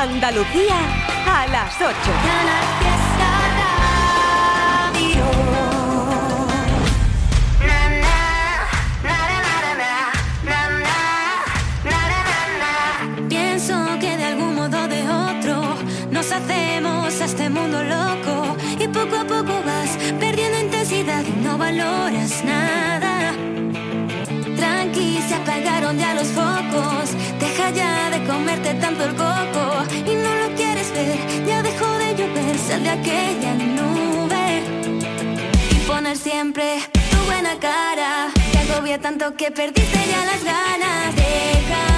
Andalucía a las 8. Pienso que de algún modo de otro nos hacemos a este mundo loco y poco a poco vas perdiendo intensidad y no valoras nada. Tranqui, se apagaron ya los focos, tanto el coco y no lo quieres ver, ya dejó de llover, sal de aquella nube y poner siempre tu buena cara. Te agobia tanto que perdiste ya las ganas. Déjame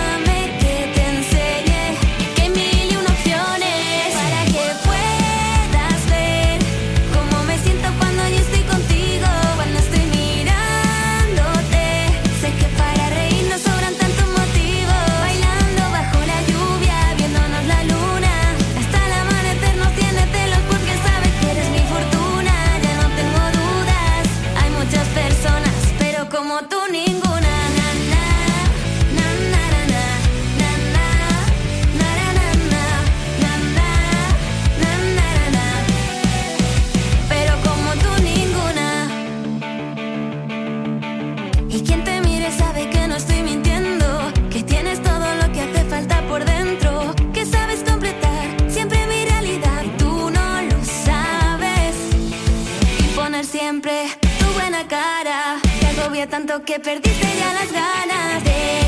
tanto que perdiste ya las ganas. Déjame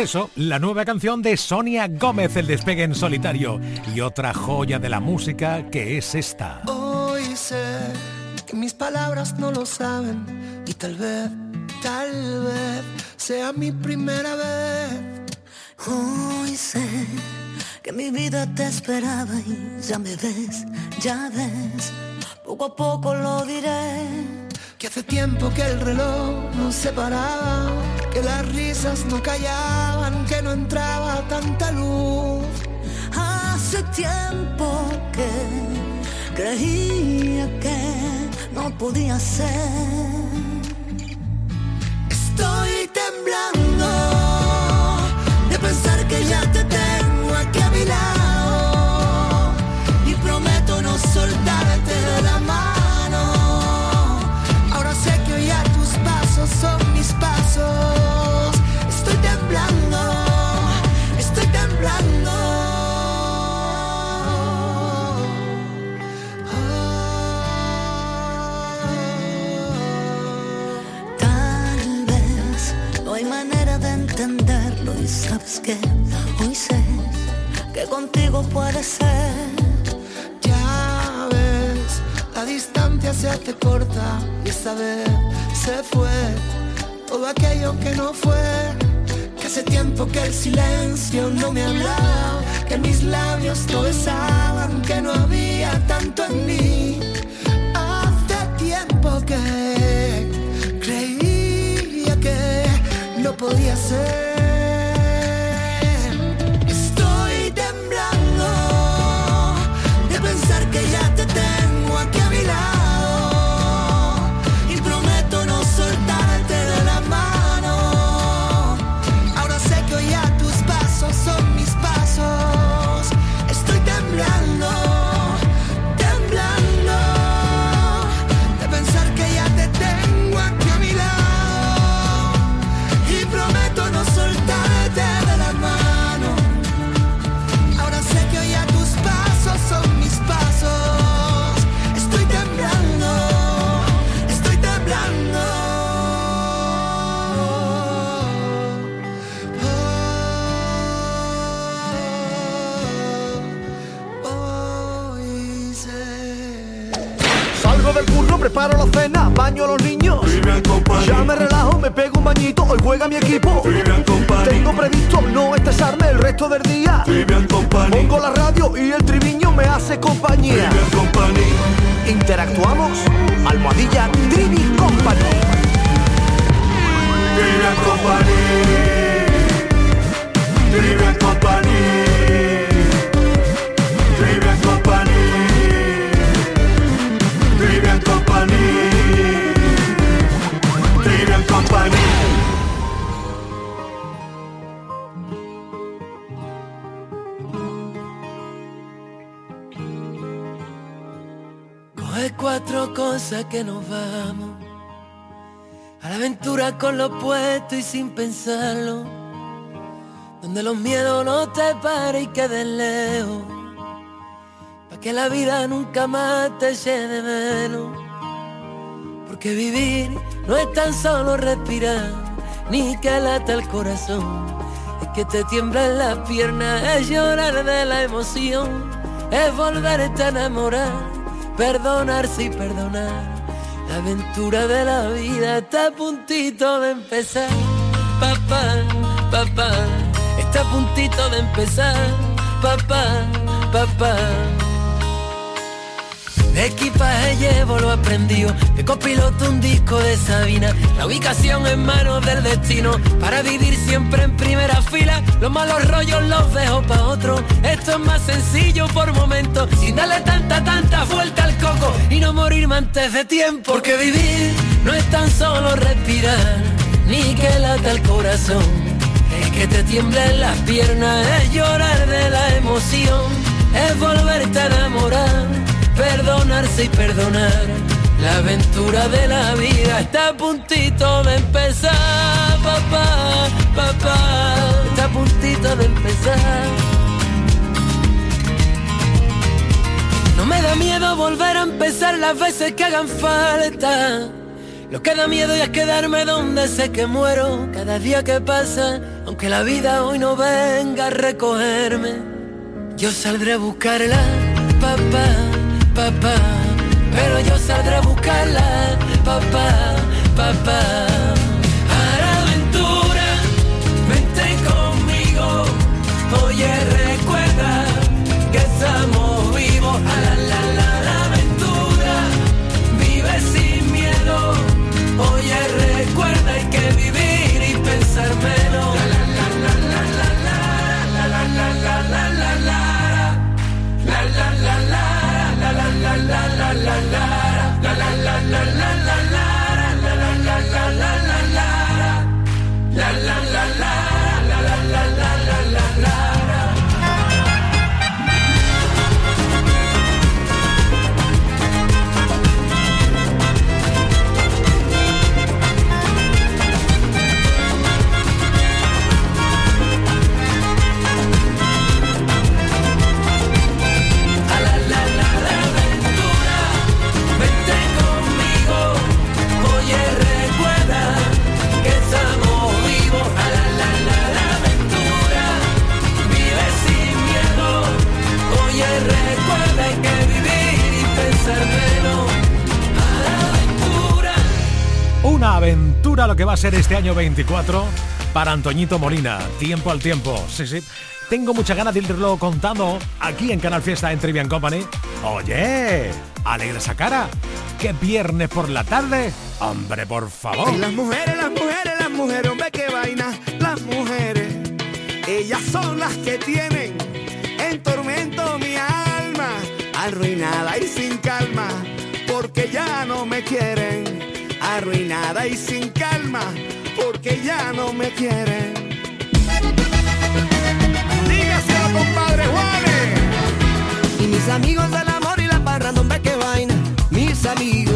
eso, la nueva canción de Sonia Gómez, el despegue en solitario. Y otra joya de la música que es esta. Hoy sé que mis palabras no lo saben y tal vez, tal vez sea mi primera vez. Hoy sé que mi vida te esperaba y ya me ves, ya ves, poco a poco lo diré. Que hace tiempo que el reloj no se paraba, que las risas no callaban, que no entraba tanta luz. Hace tiempo que creía que no podía ser. Estoy temblando de pensar que ya te tengo aquí a mi lado contigo puede ser. Ya ves, la distancia se hace corta y esta vez se fue todo aquello que no fue. Que hace tiempo que el silencio no me hablaba, que mis labios no besaban, que no había tanto en mí. Hace tiempo que creía que preparo baño a los niños. Ya me relajo, me pego un bañito, hoy juega mi equipo. Tengo previsto no estresarme el resto del día. Pongo la radio y el triviño me hace compañía. Interactuamos, almohadilla Trivi Company. Company. Company. Cuatro cosas que nos vamos. A la aventura con lo puesto y sin pensarlo. Donde los miedos no te paren y queden lejos. Pa' que la vida nunca más te llene menos. Porque vivir no es tan solo respirar, ni que lata el corazón. Es que te tiemblan las piernas, es llorar de la emoción, es volverte a enamorar, perdonarse y perdonar. La aventura de la vida está a puntito de empezar. Papá, papá, está a puntito de empezar. Papá, papá. De equipaje llevo lo aprendido, de copiloto un disco de Sabina, la ubicación en manos del destino, para vivir siempre en primera fila, los malos rollos los dejo pa' otro, esto es más sencillo por momentos, sin darle tanta, tanta vuelta al coco, y no morirme antes de tiempo, porque vivir no es tan solo respirar, ni que lata el corazón, es que te tiemblen las piernas, es llorar de la emoción, es volverte a enamorar perdonarse y perdonar. La aventura de la vida está a puntito de empezar, papá, papá, está a puntito de empezar. No me da miedo volver a empezar las veces que hagan falta. Lo que da miedo es quedarme donde sé que muero cada día que pasa, aunque la vida hoy no venga a recogerme. Yo saldré a buscarla, papá papá, pero yo saldré a buscarla, papá, papá. Que va a ser este año 24 para Antoñito Molina. Tiempo al tiempo. Sí, sí. Tengo mucha ganas de irlo contando aquí en Canal Fiesta en Trivian Company. Oye, alegra esa cara. ¿Qué viernes por la tarde? Hombre, por favor. Las mujeres, las mujeres, las mujeres, hombre, qué vaina. Las mujeres, ellas son las que tienen en tormento mi alma, arruinada y sin calma, porque ya no me quieren arruinada y sin calma, porque ya no me quieren. Dígaselo, compadre Juanes. Y mis amigos del amor y la parra, no ve qué vaina. Mis amigos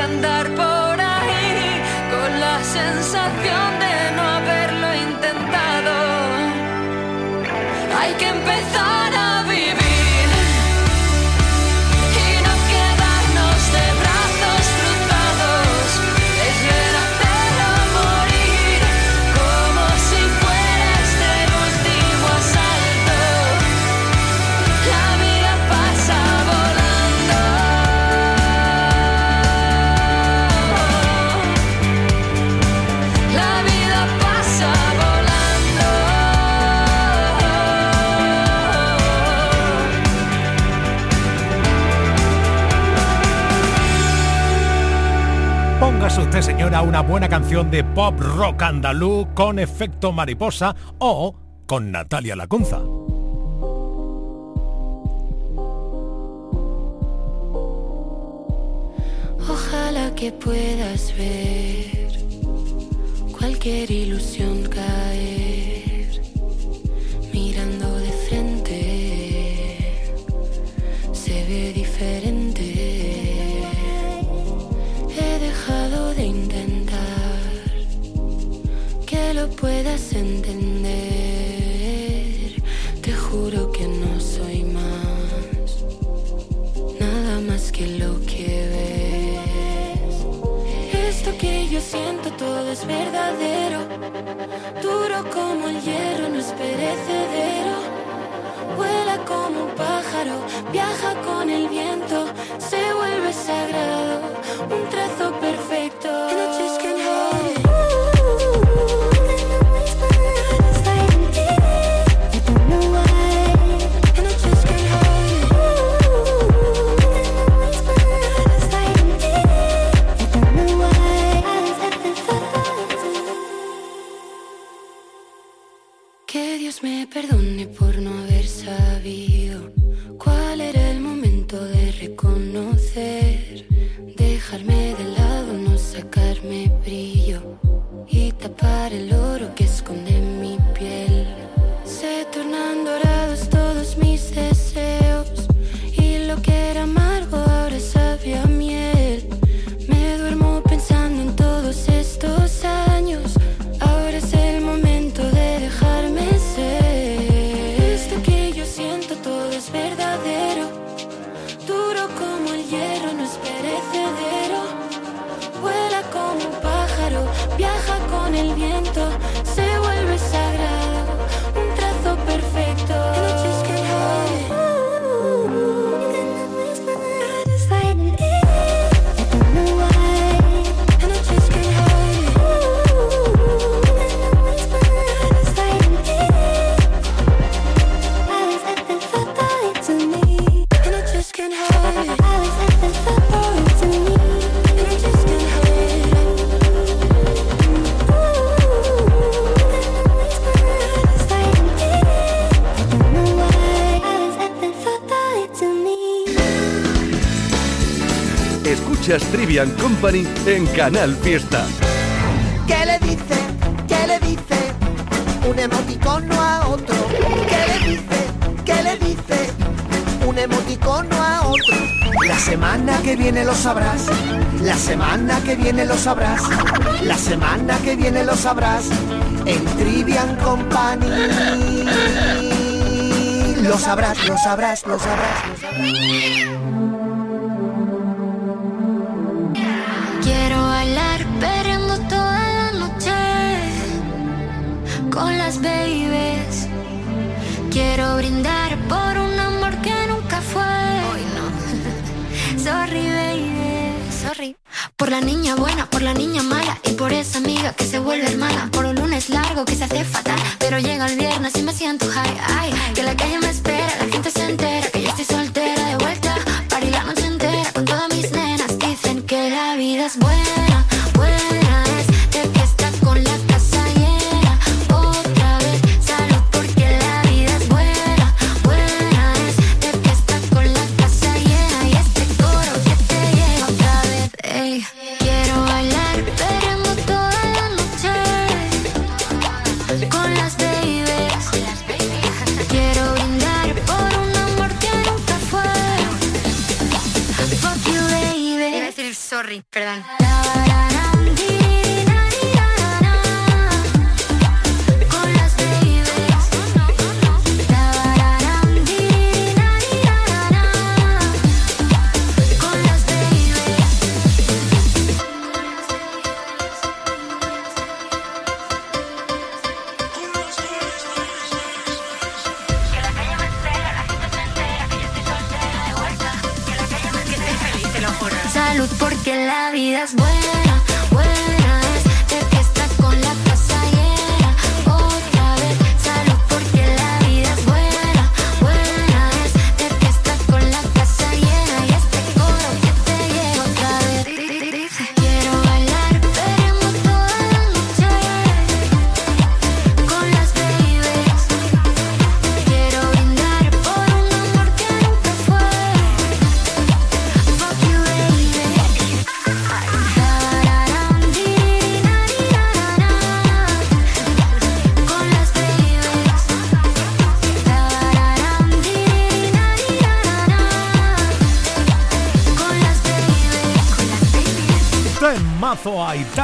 andar por ahí con la sensación usted, señora, una buena canción de pop rock andaluz con efecto mariposa o con Natalia Lacunza. Ojalá que puedas ver cualquier ilusión caer puedas entender. Te juro que no soy más, nada más que lo que ves. Esto que yo siento todo es verdadero, duro como el hierro, no es perecedero. Vuela como un pájaro, viaja con el viento, se vuelve sagrado, un trazo perfecto. Company en Canal Fiesta. ¿Qué le dice? ¿Qué le dice? Un emoticono a otro. ¿Qué le dice? ¿Qué le dice? Un emoticono a otro. La semana que viene lo sabrás. La semana que viene lo sabrás. La semana que viene lo sabrás. En Trivian Company. Lo sabrás, lo sabrás, lo sabrás, lo sabrás. Quiero brindar por un amor que nunca fue. Hoy no. Sorry, baby. Sorry. Por la niña buena, por la niña mala y por esa amiga que se vuelve hermana. Por un lunes largo que se hace fatal, pero llega el viernes y me siento high. Ay, que la calle me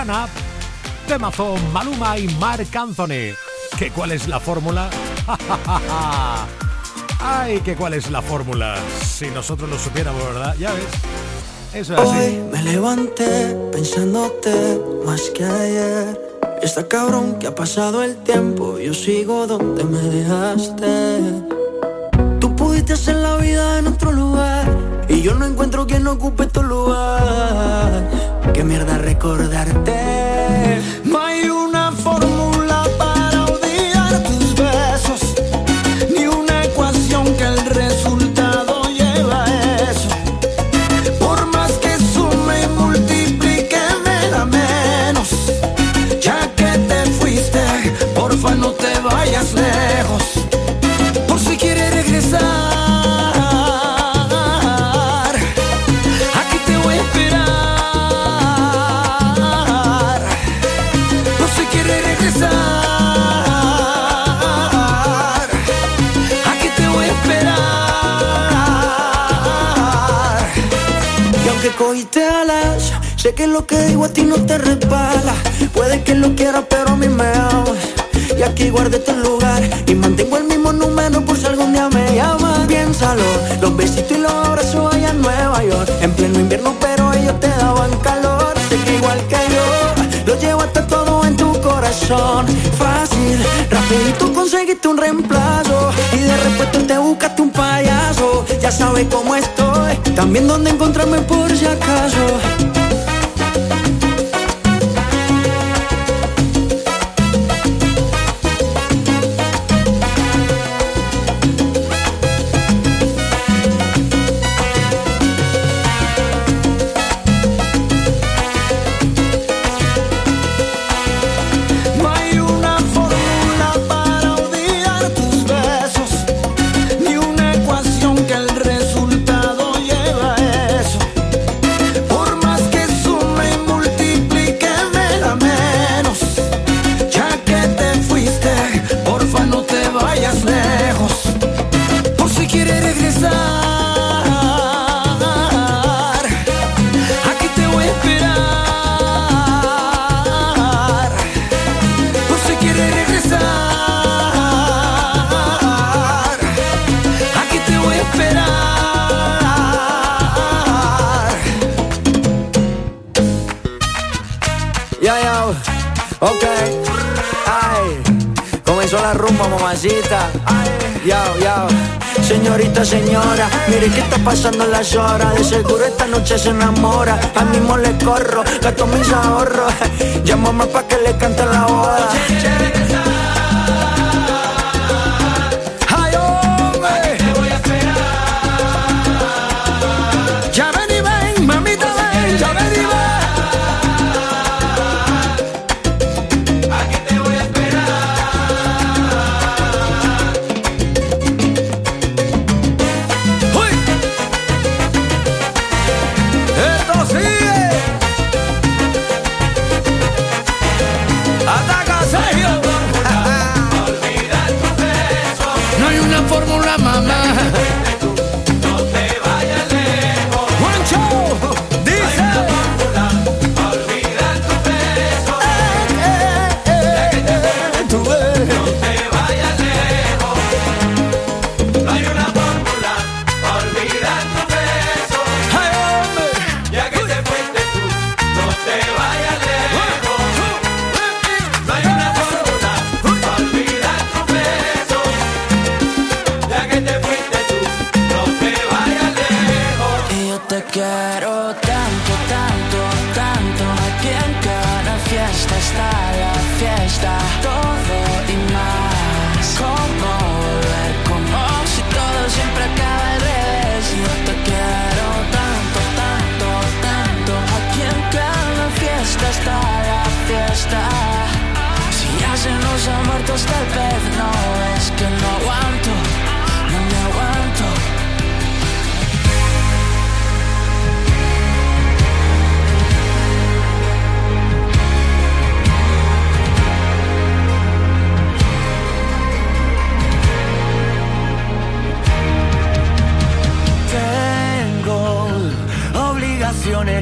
Aitana, temazo Maluma y Marc Anthony. ¿Qué cuál es la fórmula? Ay, ¿qué cuál es la fórmula? Si nosotros lo supiéramos, ¿verdad? Ya ves. Eso es así. Hoy me levanté pensándote más que ayer. Está cabrón que ha pasado el tiempo, yo sigo donde me dejaste. Tú pudiste hacer la vida en otro lugar y yo no encuentro quien ocupe tu lugar. Qué mierda recordarte. Cogiste alas, sé que lo que digo a ti no te resbala. Puede que lo quieras, pero a mí me ama. Y aquí guardé tu lugar y mantengo el mismo número por si algún día me llamas. Piénsalo, los besitos y los abrazos allá en Nueva York. En pleno invierno, pero ellos te daban calor. Sé que igual que yo, lo llevaste todo en tu corazón. Fácil, rapidito conseguiste un reemplazo. Y de repente te buscaste un payaso. Ya sabes cómo estoy, también dónde encontrarme por si acaso. Señora, mire que está pasando las horas De seguro esta noche se enamora. Al mismo le corro, gasto mis ahorros. Llámame pa' que le cante la boda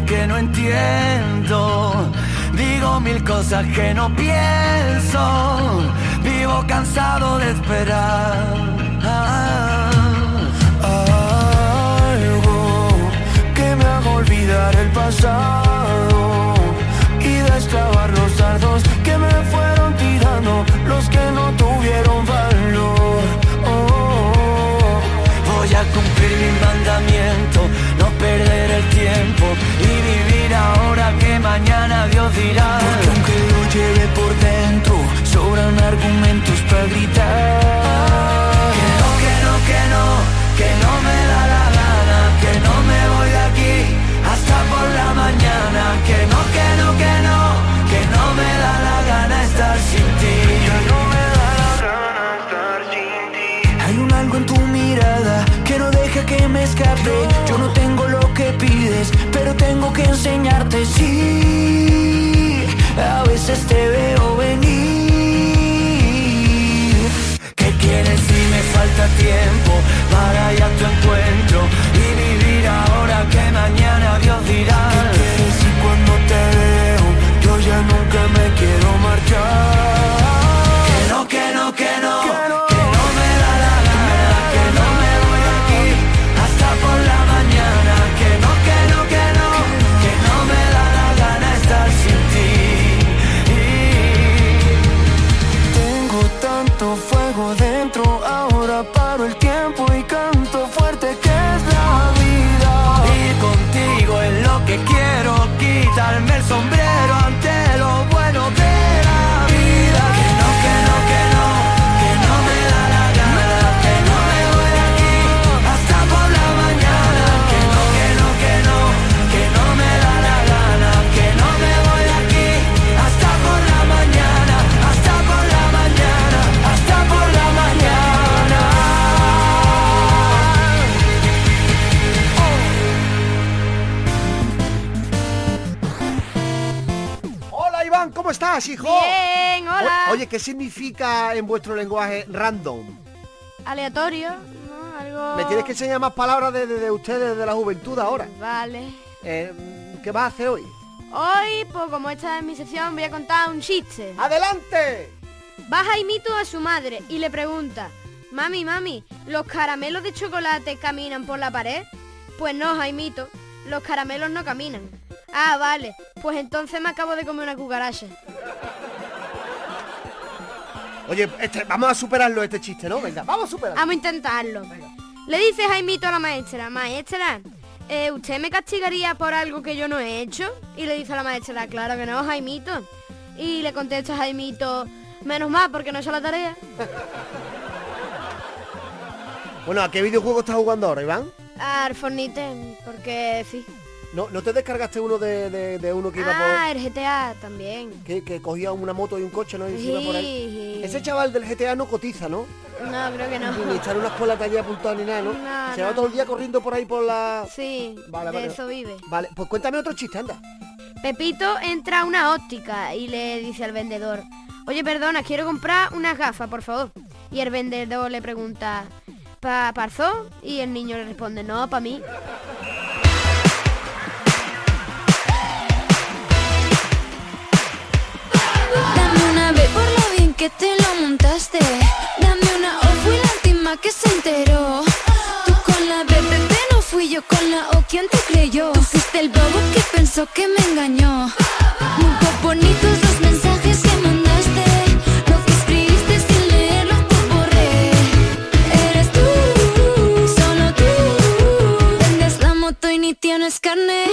Que no entiendo. cosas que no pienso, vivo cansado de esperar. Algo que me haga olvidar el pasado y destrabar los dardos que me fueron tirando los que no tuvieron valor. Oh, Voy a cumplir mi mandamiento, no perder el tiempo ahora que mañana Dios dirá. Porque aunque lo lleve por dentro, sobran argumentos para gritar. Que no, que no, que no, que no me da la gana, que no me voy de aquí hasta por la mañana. Que no, que no, que no, que no me da la gana estar sin ti. no me da la gana estar sin ti. Hay un algo en tu mirada que no deja que me escape. Yo no tengo lo que pides, enseñarte. Sí, a veces te veo venir. ¿Qué quieres si me falta tiempo para ir tu encuentro y vivir ahora que mañana Dios dirá? ¿Qué quieres si cuando te veo yo ya nunca me quiero marchar? ¿Qué significa en vuestro lenguaje random? Aleatorio, ¿no? Algo... Me tienes que enseñar más palabras de, de- de ustedes de la juventud ahora. Vale. Eh, ¿Qué vas a hacer hoy? Hoy, pues como esta es mi sección, voy a contar un chiste. ¡Adelante! Va Jaimito a su madre y le pregunta, Mami, mami, ¿los caramelos de chocolate caminan por la pared? Pues no, Jaimito, los caramelos no caminan. Ah, vale, pues entonces me acabo de comer una cucaracha. Oye, este- vamos a superarlo este chiste, ¿no? Venga, vamos a superarlo. Vamos a intentarlo. Le dice Jaimito a la maestra, maestra, eh, ¿usted me castigaría por algo que yo no he hecho? Y le dice a la maestra, claro que no, Jaimito. Y le contesta Jaimito, menos mal porque no he hecho la tarea. Bueno, ¿a qué videojuego estás jugando ahora, Iván? Al Fornite, porque sí. ¿No, ¿no te descargaste uno de, de- de uno que iba Ah, el GTA también. por... Que, que cogía una moto y un coche, ¿no? Y iba por ahí. Sí. Ese chaval del GTA no cotiza, ¿no? No, creo que no. Ni en una escuela allí apuntada ni nada, ¿no? No, se va todo el día corriendo por ahí por la... Sí, Vale, de vale. eso vive. Vale, pues cuéntame otro chiste, anda. Pepito entra a una óptica y le dice al vendedor, oye, perdona, quiero comprar unas gafas, por favor. Y el vendedor le pregunta, ¿pa Parzó? Y el niño le responde, no, para mí. Que te lo montaste. Dame una O, fui la última que se enteró. Tú con la B, bebé, no fui yo con la O, ¿quién te creyó? Tú fuiste el bobo que pensó que me engañó. Muy bonitos los mensajes que mandaste. Lo que escribiste sin leerlo te borré. Eres tú, solo tú. Vendes la moto y ni tienes carne.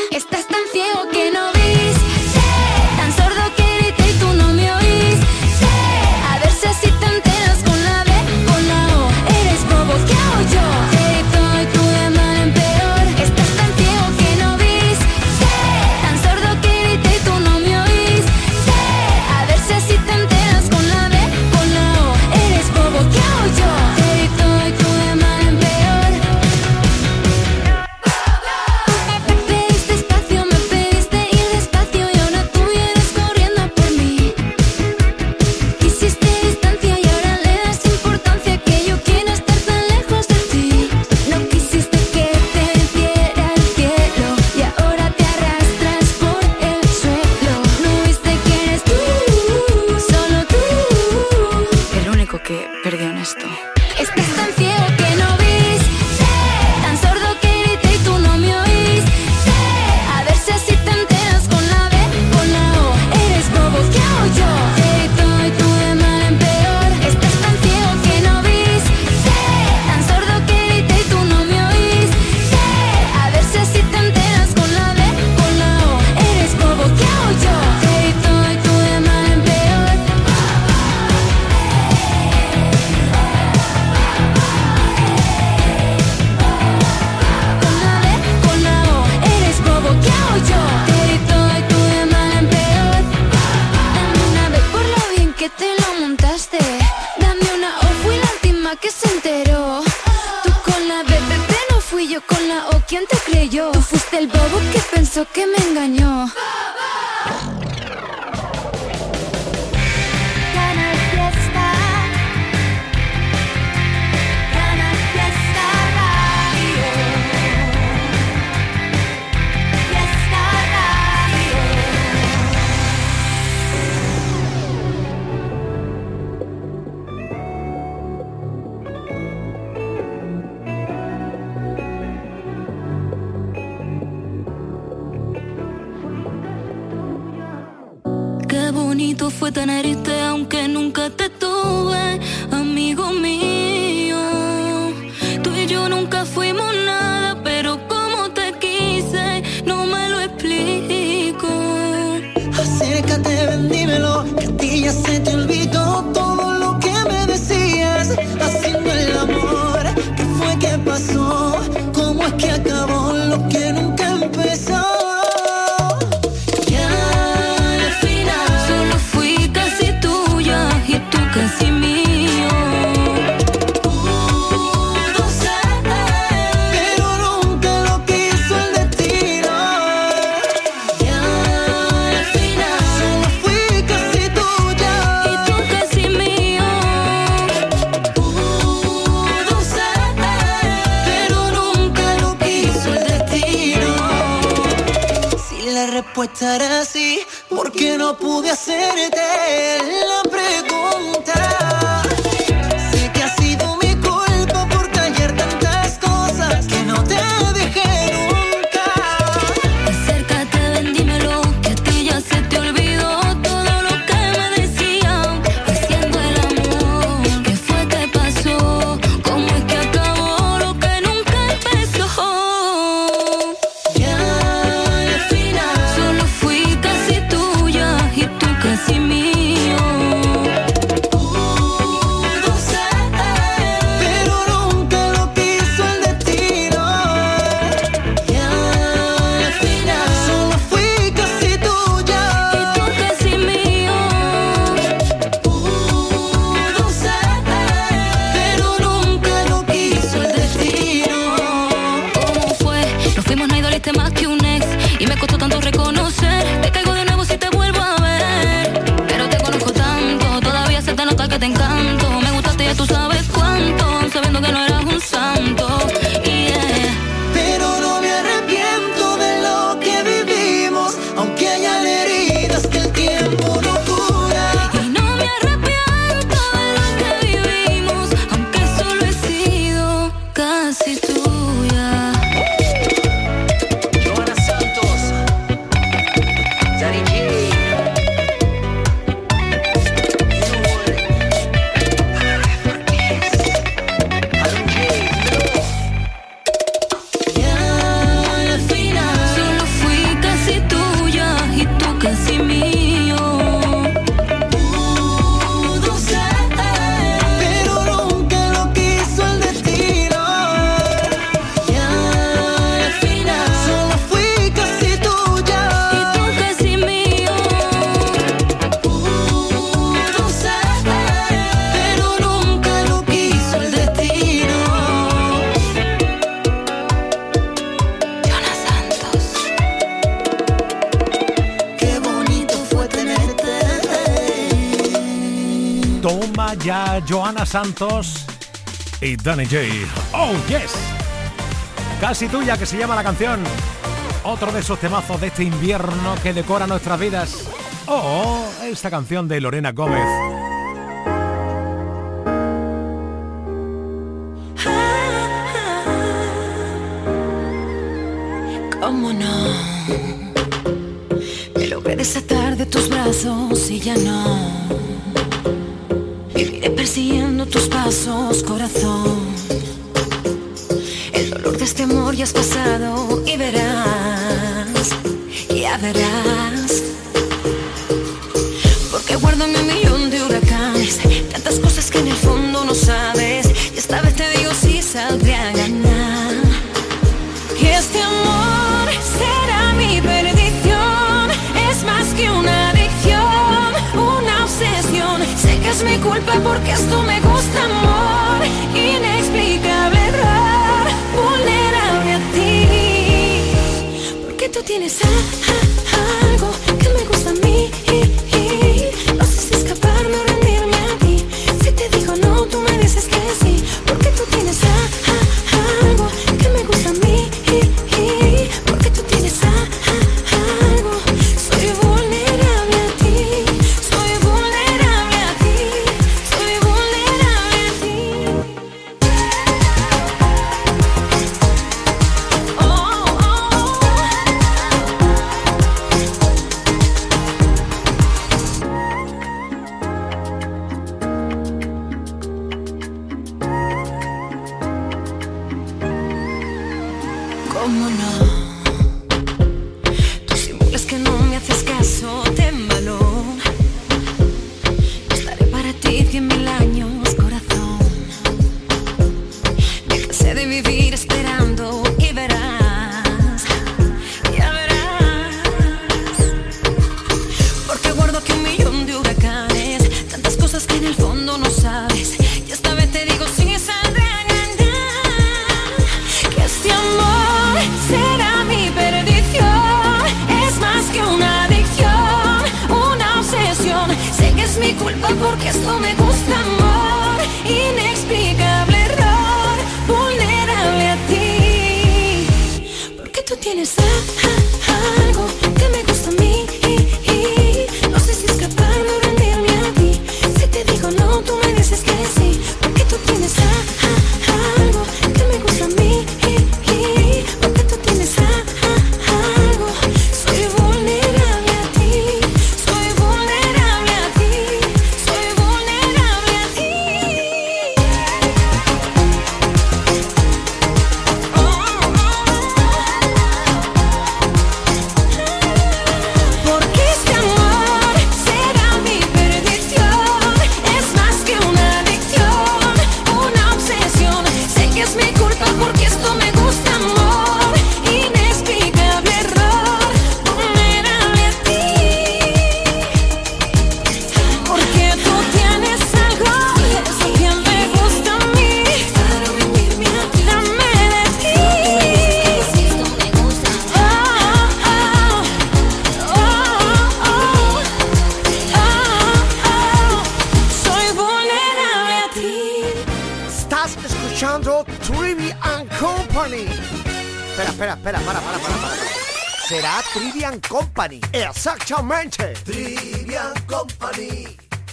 que me engañó. fue estar así, porque no pude hacerte la pregunta. Santos y Danny J. ¡Oh, yes! Casi tuya que se llama la canción. Otro de esos temazos de este invierno que decora nuestras vidas. ¡Oh! Esta canción de Lorena Gómez. derechamente. Trivia Company.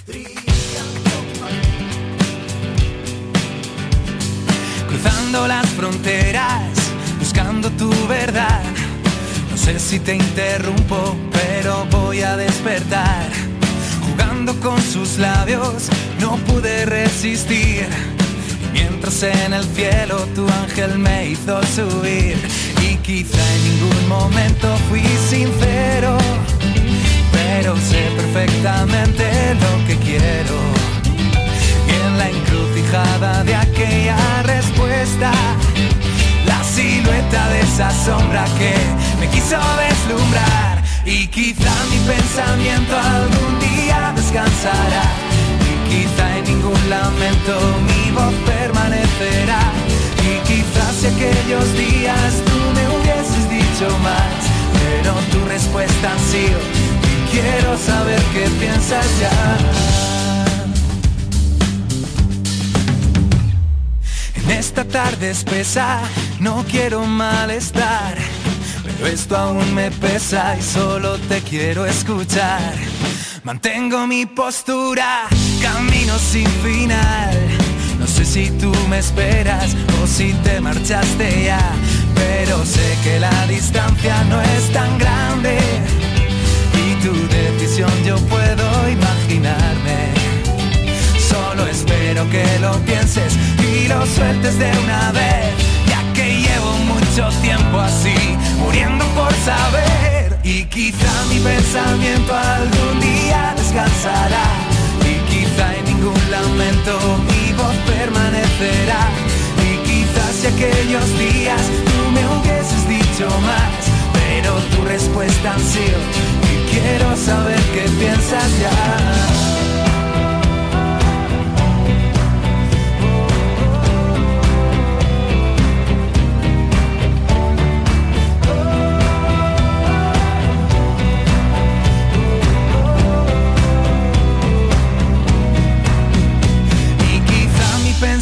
Trivia Company. Cruzando las fronteras, buscando tu verdad. No sé si te interrumpo, pero voy a despertar. Jugando con sus labios, no pude resistir. Mientras en el cielo tu ángel me hizo subir y quizá en ningún momento fui esa sombra que me quiso deslumbrar. Y quizá mi pensamiento algún día descansará. Y quizá en ningún lamento mi voz permanecerá. Y quizás si aquellos días tú me hubieses dicho más pero tu respuesta ha sido y quiero saber qué piensas ya En esta tarde espesa no quiero malestar, pero esto aún me pesa y solo te quiero escuchar. Mantengo mi postura, camino sin final. No sé si tú me esperas o si te marchaste ya, pero sé que la distancia no es tan grande y tu decisión yo puedo imaginarme. Solo espero que lo pienses y lo sueltes de una vez mucho tiempo así, muriendo por saber. Y quizá mi pensamiento algún día descansará. Y quizá en ningún lamento mi voz permanecerá. Y quizás si aquellos días tú me hubieses dicho más, pero tu respuesta han sido, y quiero saber qué piensas ya.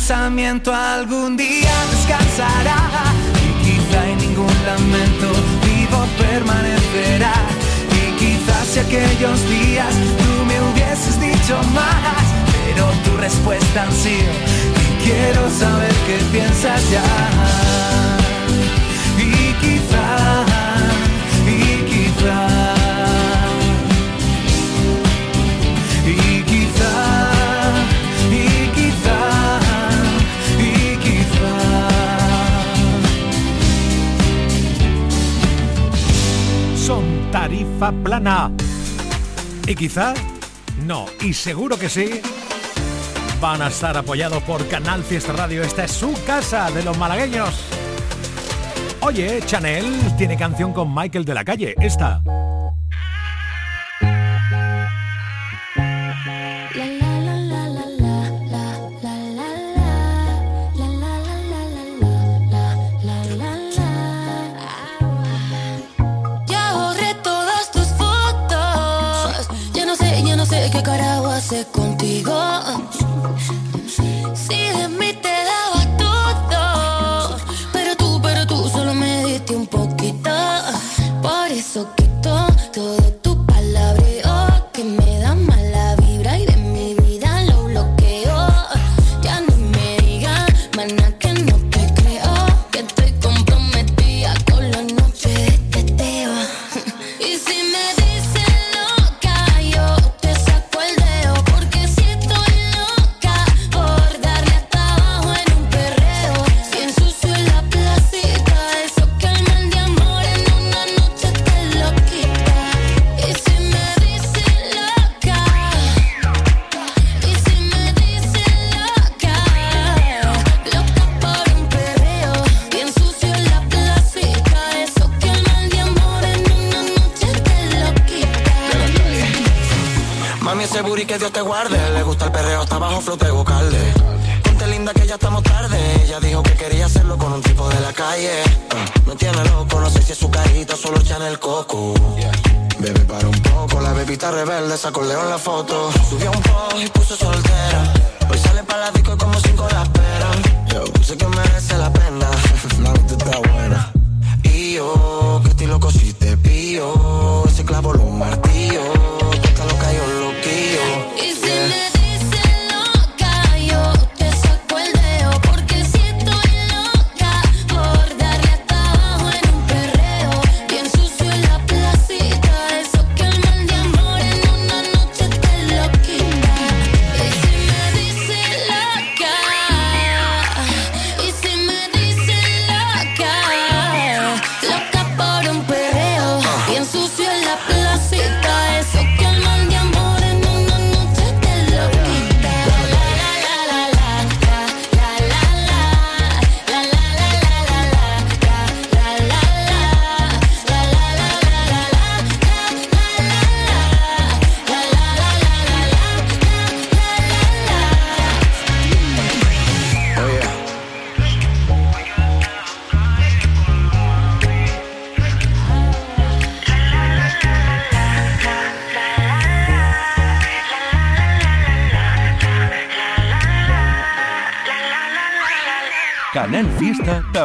pensamiento algún día descansará. Y quizá en ningún lamento vivo permanecerá. Y quizás si aquellos días tú me hubieses dicho más pero tu respuesta ha sido y quiero saber qué piensas ya y quizás tarifa plana. Y quizá, no, y seguro que sí, van a estar apoyados por Canal Fiesta Radio. Esta es su casa de los malagueños. Oye, Chanel tiene canción con Michael de la calle, esta. contigo.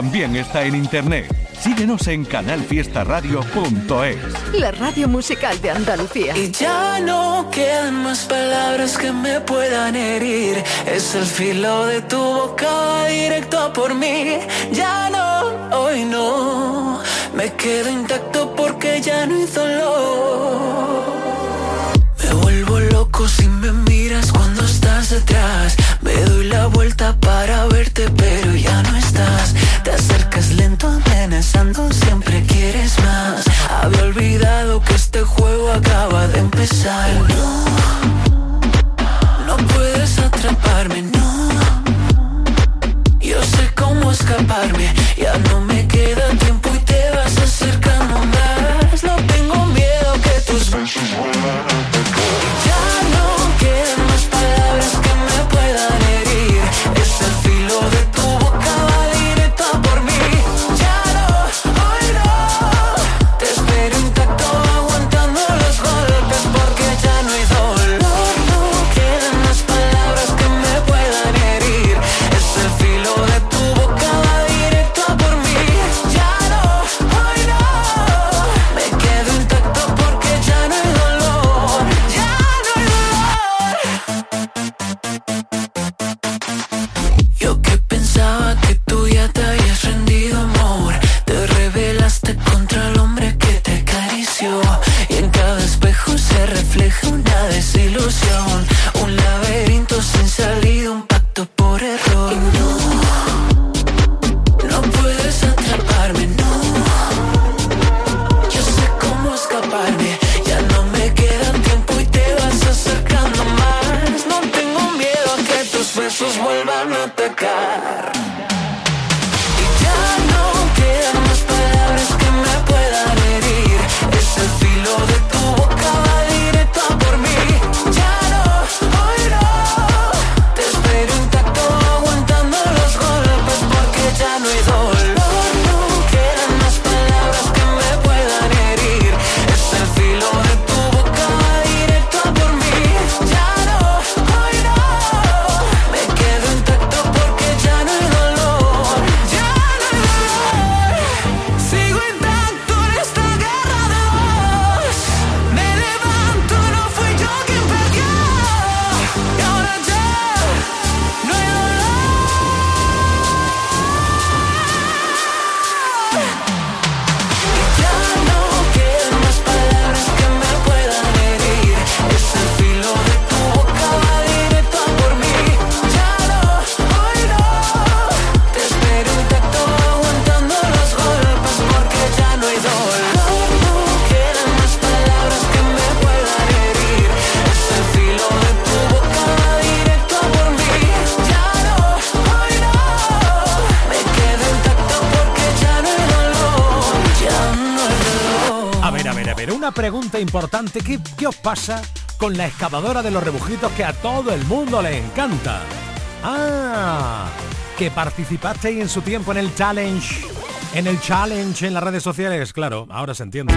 también está en internet. Síguenos en canalfiestaradio.es. La radio musical de Andalucía. Y ya no quedan más palabras que me puedan herir. Es el filo de tu boca directo por mí. Ya no, hoy no. Me quedo intacto porque ya no hay dolor. Me vuelvo loco si me miras cuando estás detrás. Me doy la vuelta beside. gente, ¿qué, ¿qué os pasa con la excavadora de los rebujitos que a todo el mundo le encanta? Ah, que participasteis en su tiempo en el challenge, en el challenge en las redes sociales, claro, ahora se entiende.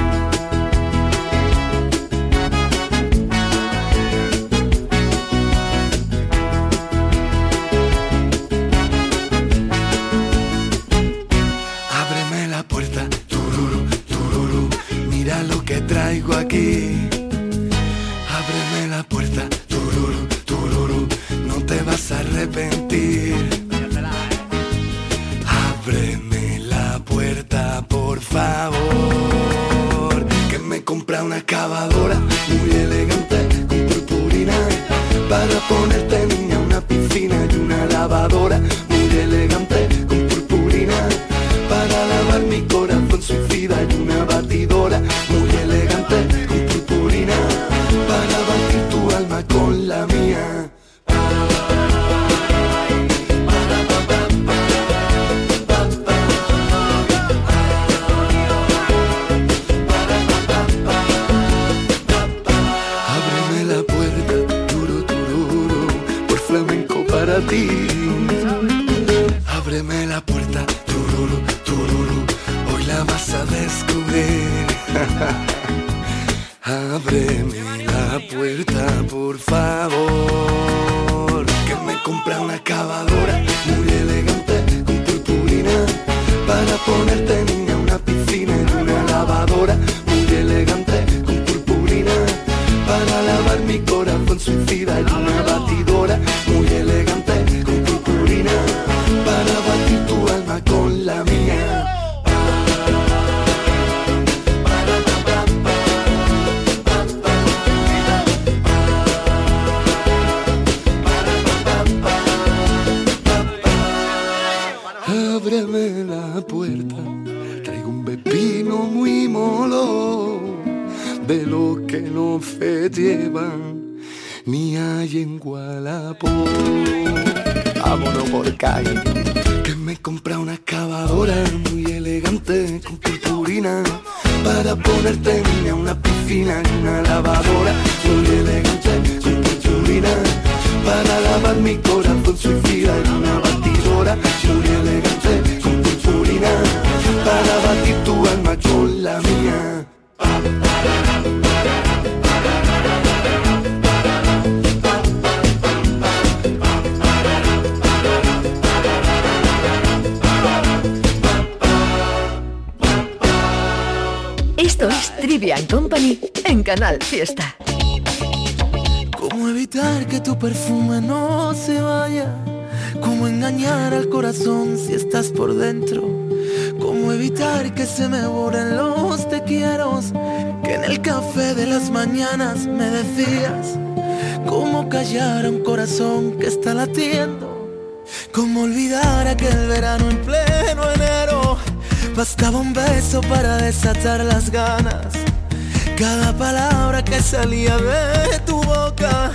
Esto es Trivian Company en Canal Fiesta. ¿Cómo evitar que tu perfume no se vaya? ¿Cómo engañar al corazón si estás por dentro? ¿Cómo evitar que se me borren los te quiero? Que en el café de las mañanas me decías. ¿Cómo callar a un corazón que está latiendo? ¿Cómo olvidar aquel verano en pleno enero? Bastaba un beso para desatar las ganas. Cada palabra que salía de tu boca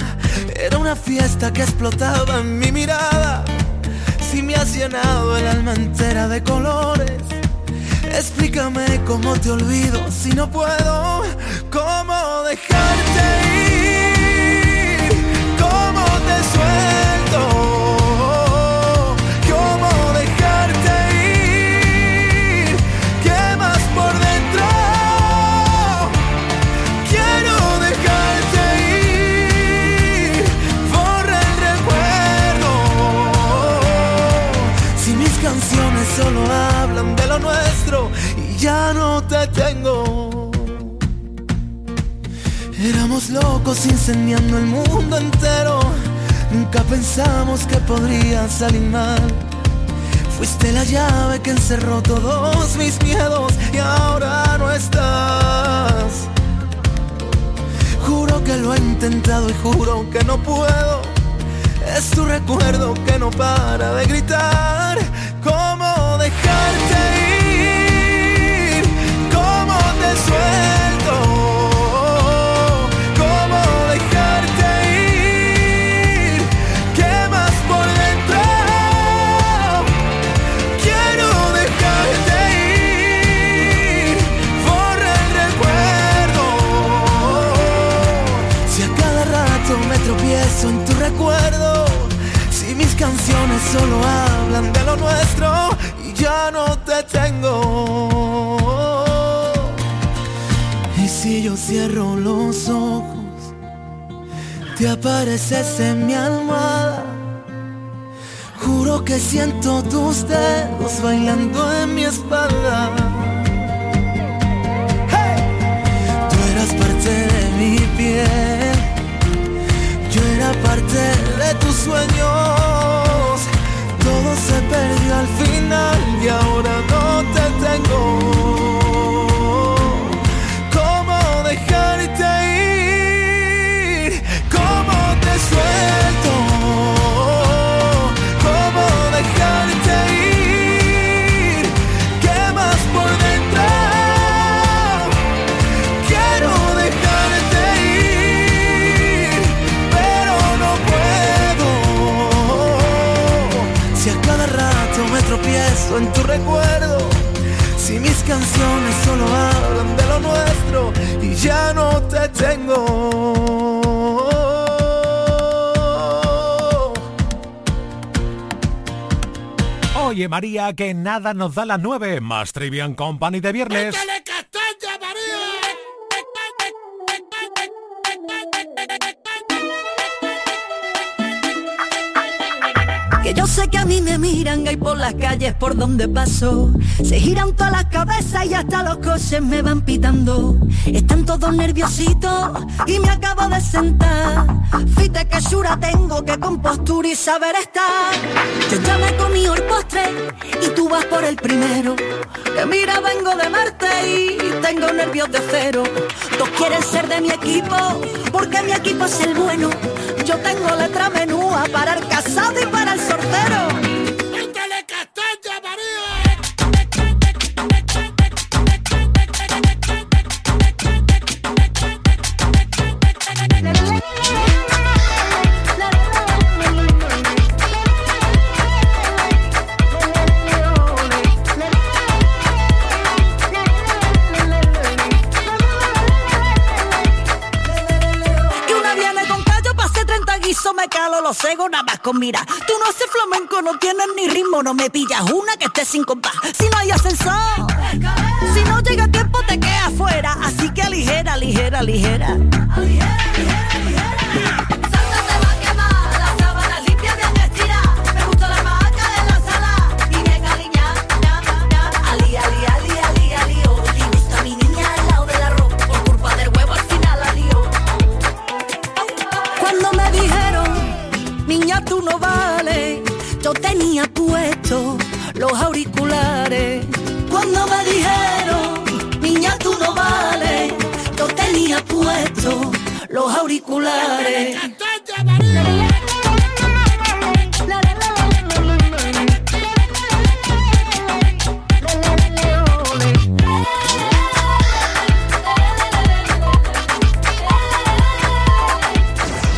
era una fiesta que explotaba en mi mirada. Si me has llenado el alma entera de colores, explícame cómo te olvido si no puedo. ¿Cómo dejarte ir? ¿Cómo te suelto? Éramos locos incendiando el mundo entero. Nunca pensamos que podría salir mal. Fuiste la llave que encerró todos mis miedos y ahora no estás. Juro que lo he intentado y juro que no puedo. Es tu recuerdo que no para de gritar. ¿Cómo dejarte ir? ¿Cómo te suelto? Cierro los ojos, te apareces en mi almohada. Juro que siento tus dedos bailando en mi espalda. Tú eras parte de mi piel, yo era parte de tus sueños. Todo se perdió al final y ahora no te tengo. Canciones solo hablan de lo nuestro y ya no te tengo. Oye María, que nada nos da las 9, más Trivian Company de viernes. Que ahí por las calles por donde paso. Se giran todas las cabezas y hasta los coches me van pitando. Están todos nerviositos y me acabo de sentar. Fíjate que sura tengo, que compostura y saber estar. Yo ya me comí el postre y tú vas por el primero. Que mira, vengo de Marte y tengo nervios de cero. Todos quieren ser de mi equipo porque mi equipo es el bueno. Yo tengo letra menúa para el casado y para el sortero. Cegos nada más con mira. Tú no haces flamenco, no tienes ni ritmo, no me pillas una que esté sin compás. Si no hay ascensor, si no llega tiempo te quedas afuera. Así que ligera, ligera, ligera. Ali, los auriculares.